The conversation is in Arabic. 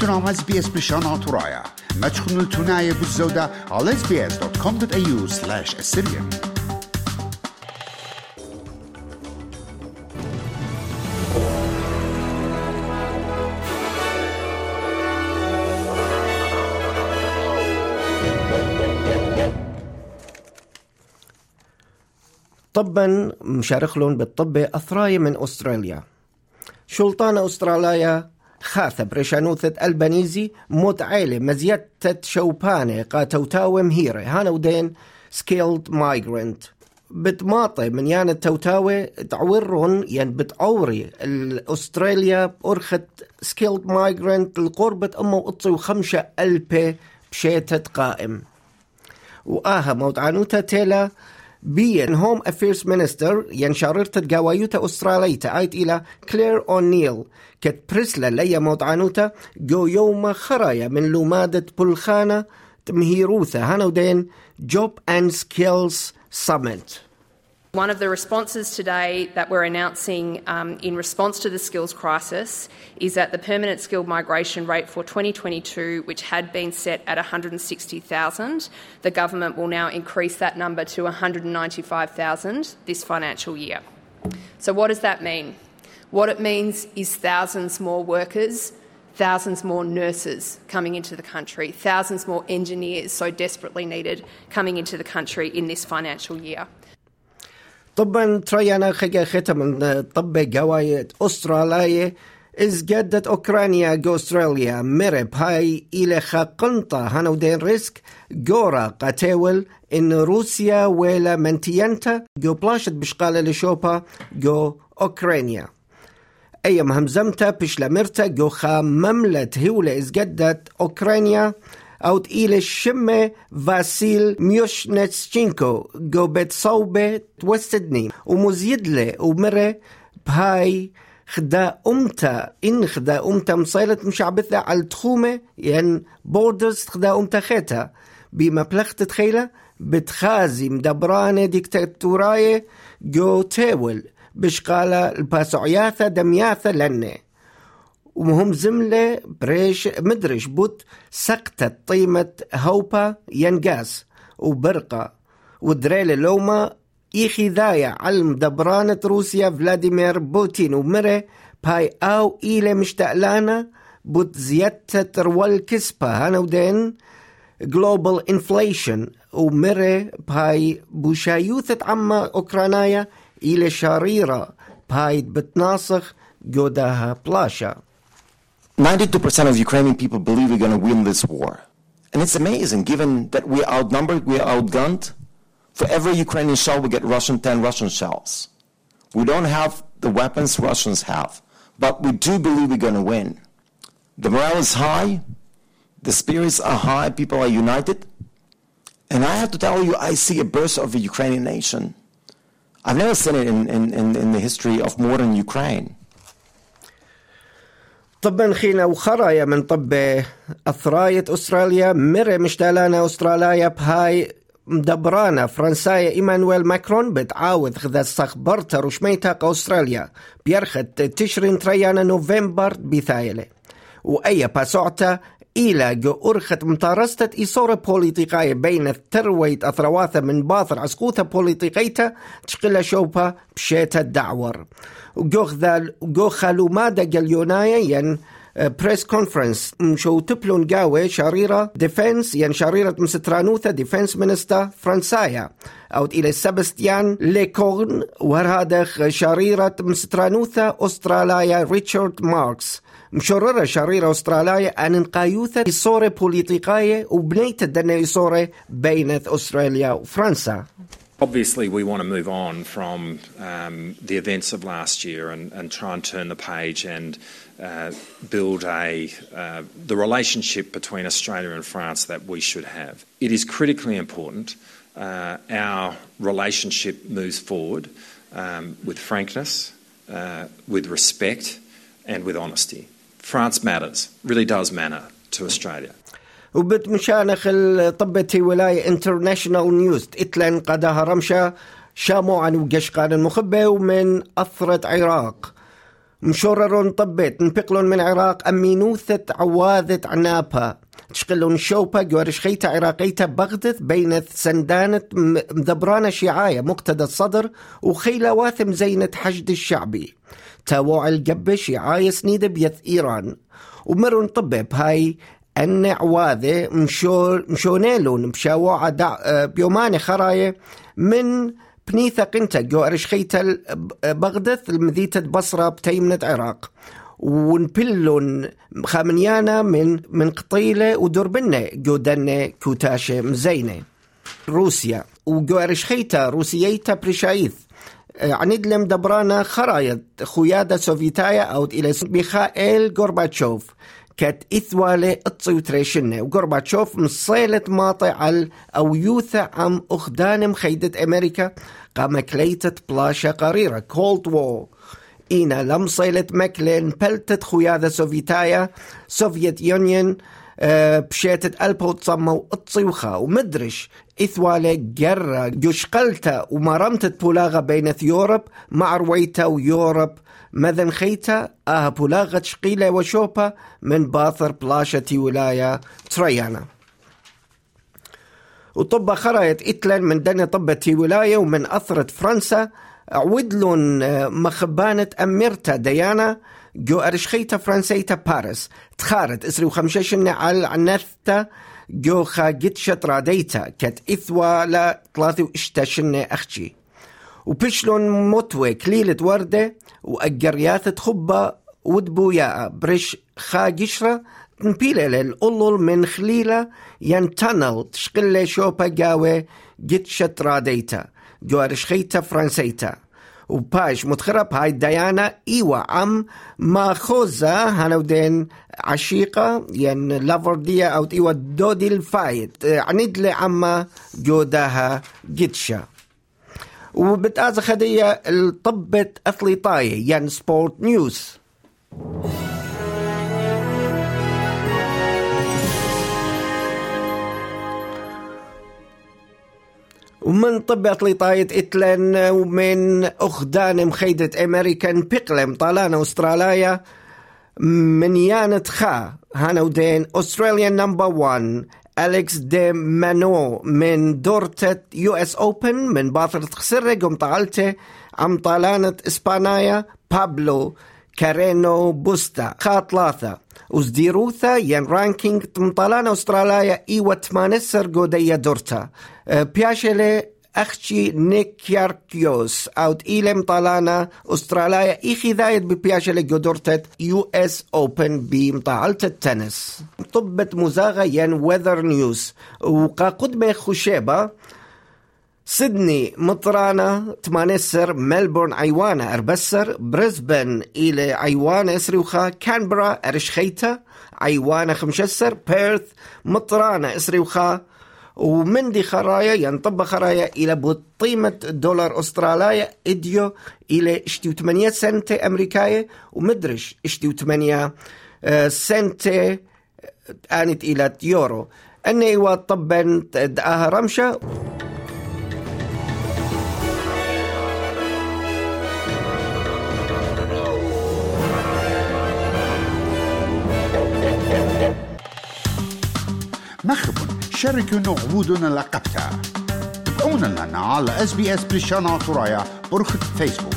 تنام اس بي اس بشان ترايا ما تشخنوا التناية بالزودة على sbs.com.au slash assyrian طبا مشارخلون بالطب أثراي من أستراليا. شلطان أستراليا خاثة بريشانوثة البنيزي موت عيلة مزيتة شوبانة قاتوتاوي مهيرة. هانا ودين سكيلد مايجرنت بتماطي من يان التوتاوي تعورون يعني بتعوري الأستراليا أرخت سكيلد مايجرنت القربة أمه وقطي وخمسة ألبة بشيتة قائم. وآها موت عنوتا تيلا بين هوم افيرز مينستر ين شاررت جوايوتا استراليتا ايت إلى كلير اونيل كت بريسلا ليا موضعنوتا جو يوم خرايا من لومادة بلخانة تمهيروثا هانودين جوب اند سكيلز سامت One of the responses today that we're announcing um, in response to the skills crisis is that the permanent skilled migration rate for 2022, which had been set at 160,000, the government will now increase that number to 195,000 this financial year. So, what does that mean? What it means is thousands more workers, thousands more nurses coming into the country, thousands more engineers so desperately needed coming into the country in this financial year. طبعا تريانا خيجا ختم. طب جوايد أستراليا. إز جدت أوكرانيا جو أستراليا مرب هاي إلى خاقنطة. هنودين ريسك. جورا قاتول إن روسيا ولا منتينتا جو بلاشت بشقالة لشوبا. جو أوكرانيا. أيام همزمتا بشلا مرتا جو خا مملة هولة إز جدت أوكرانيا. أو إلى الشمة فاسيل ميوشنتشينكو جو بيت صوبة توسدني ومزيدلة ومرة بهاي خدا أمتا إن خدا أمتا مصيلة مشعبثة على التخومة ين بوردرز خدا أمتا خيتا بمبلغ تتخيلة بتخازي مدبرانة ديكتاتوراية جو تاول بشقالة الباسعياثة دمياثة لنه ومهم زملة بريش مدرش بوت سقطت طيمة هوبا ينقاس وبرقة ودريل لوما إيخي ذايا على مدبرانة روسيا فلاديمير بوتين ومرة باي أو إيلي مشتقلانا بوت زيادة روال كسبة. هانا ودين global inflation ومرة باي بوشايوثة عما أوكرانايا إلى شريرة باي بتناسخ جوداها بلاشا. 92% of Ukrainian people believe we're going to win this war. And it's amazing, given that we're outnumbered, we're outgunned. For every Ukrainian shell, we get Russian 10 Russian shells. We don't have the weapons Russians have, but we do believe we're going to win. The morale is high, the spirits are high, people are united. And I have to tell you, I see a burst of a Ukrainian nation. I've never seen it in, in, in, in the history of modern Ukraine. طبا خينا وخرايا من طب أثراية أستراليا مرة مشتالانا أستراليا بهاي مدبرانا فرنسايا إيمانويل ماكرون بتعاود خذا استخبرتا رشميتا أستراليا بيرخت تشرين تريانا نوفمبر بثايلة. وأي باسوعتا إلى جو أرخت مطارستة إصورة بوليتيقاية بين الترويت أثرواثة من باثر عسقوثة بوليتيقيتا تشقل شوبا بشيتا الدعور وجو جو خالو مادا جليونايا ين بريس كونفرنس مشو تبلون قاوي شريرة ديفنس ين شريرة مسترانوثة ديفنس منستا فرنسايا أو إلى سبستيان ليكورن وهذا شريرة مسترانوثة أستراليا ريتشارد ماركس مشررة شريرة أستراليا أن نقايوثة إصورة بوليتيقاية وبنيت الدنيا إصورة بين أستراليا وفرنسا. Obviously, we want to move on from um, the events of last year and, try and turn the page and uh, build uh, the relationship between Australia and France that we should have. It is critically important uh, our relationship moves forward um, with frankness, with respect, and with honesty. France matters, really does matter to Australia. وبت مشانخ طبتي ولاية انترناشونال نيوز اتلن قداها رمشة شامو عن وقش قان المخبة ومن أثرة عراق. مشوررون طبيت نبقلون من عراق أمينوثة عواذة عنابها. تشقلون شوبا جورش خيتا عراقيتا بغدث بين سندانة مذبرانة شيعاية مقتدى الصدر وخيلة واثم زينة حشد الشعبي. تاوع القبة شيعاية سنيدة بيث إيران. ومرون طبي بهاي أن عواذة مشو مشونيلون بشاوعة بيوماني خراية من بنيثة قنتا جو أرشخيتا بغدث المذيتة بصرة بتيمنة عراق. ونبلون خامنيانا من من قطيلة ودربنة جودنة كوتاشة مزينة. روسيا. وجو أرشخيتا روسييتا بريشايث. عند لم دبرانا خرايط خيادة سوفيتايا أو إلى ميخائيل غورباتشوف. كات إثوالة الطيوتريشنة وغورباتشوف مصيلة ماطع على أو يوثا عم أخدان مخيدة أمريكا قام كليتة بلاشة قريرة. كولد وور إينا لم صيلة مكلين بلتت خيادة سوفيتايا سوفيت يونيون بشيتة ألبو تصمو الطيوخة ومدرش إثوالة جرة جشقلتا ومرمتت بولاغة بين يوروب مع رويتا ويوروب. مذن خيتا؟ آها بولاغة شقيلة وشوبا من باثر بلاشة ولاية تريانا. وطب خرايط إتلن من دنيا طبة ولاية ومن أثرة فرنسا. عودلون مخبانة أميرتا ديانا. جو أرشخيتا فرنسيتا باريس. تخارت إسري وخمششن على عنثتا جو خاجت شطراديتا كت إثوى لا ثلاثة وإشتاشن أختي وبشلون موتوي كليلة وردة وأجرياثة خبة ودبويا برش خاجشرة نبيلة للأولول من خليلة ينتنل تشقلة شوبا جاوي جت شطراديتا جو أرشخيتا وباش متخرب. هاي ديانا إيوة عم ماخوزة. هنودين عشيقة. ين لافردية أو إيوة دودي الفايت عند لي عما جوداها جدشة وبتآز خدية الطبة أثليطاية. ين سبورت نيوز. ومن طب أطليطاية إتلن ومن أخدان مخيدة أمريكان بيقلم طالانا أستراليا من يانت خا هانودين أستراليان نمبر 1 أليكس دي مانو من دورتة يو إس أوبن من باثرة خسرة قم طالته عم طالانة اسبانايا بابلو. كارينو بوستا خاطلاثة وزديروثا ين رانكينج تمطالان استراليا ايوة تمانسر قودية دورتا بياشلي أخشي نيكياركيوس أو إيلم طالانا أستراليا إيخي ذايد ببياشلي قدرتة يو اس أوبن بمطالة التنس طبت مزاغة ين ويذر نيوز وقا قدمة خشيبة سيدني مطرانة تمانسر ملبورن عيوانة أربسر بريسبن إلى عيوانة إسريوخا كانبرا أرشخيتا عيوانة خمشسر بيرث مطرانة إسريوخا ومن دي خرايا ينطب خرايا إلى بطيمة دولار أستراليا إديو إلى اشتي وثمانية سنتة أمريكاية ومدرش اشتي وثمانية سنتة آنت إلى يورو. أني وطبا دعاها رمشة. مخبون شاركونا عبودنا لقبتها تابعونا لنا على اس بريشانا ترايا برخة فيسبوك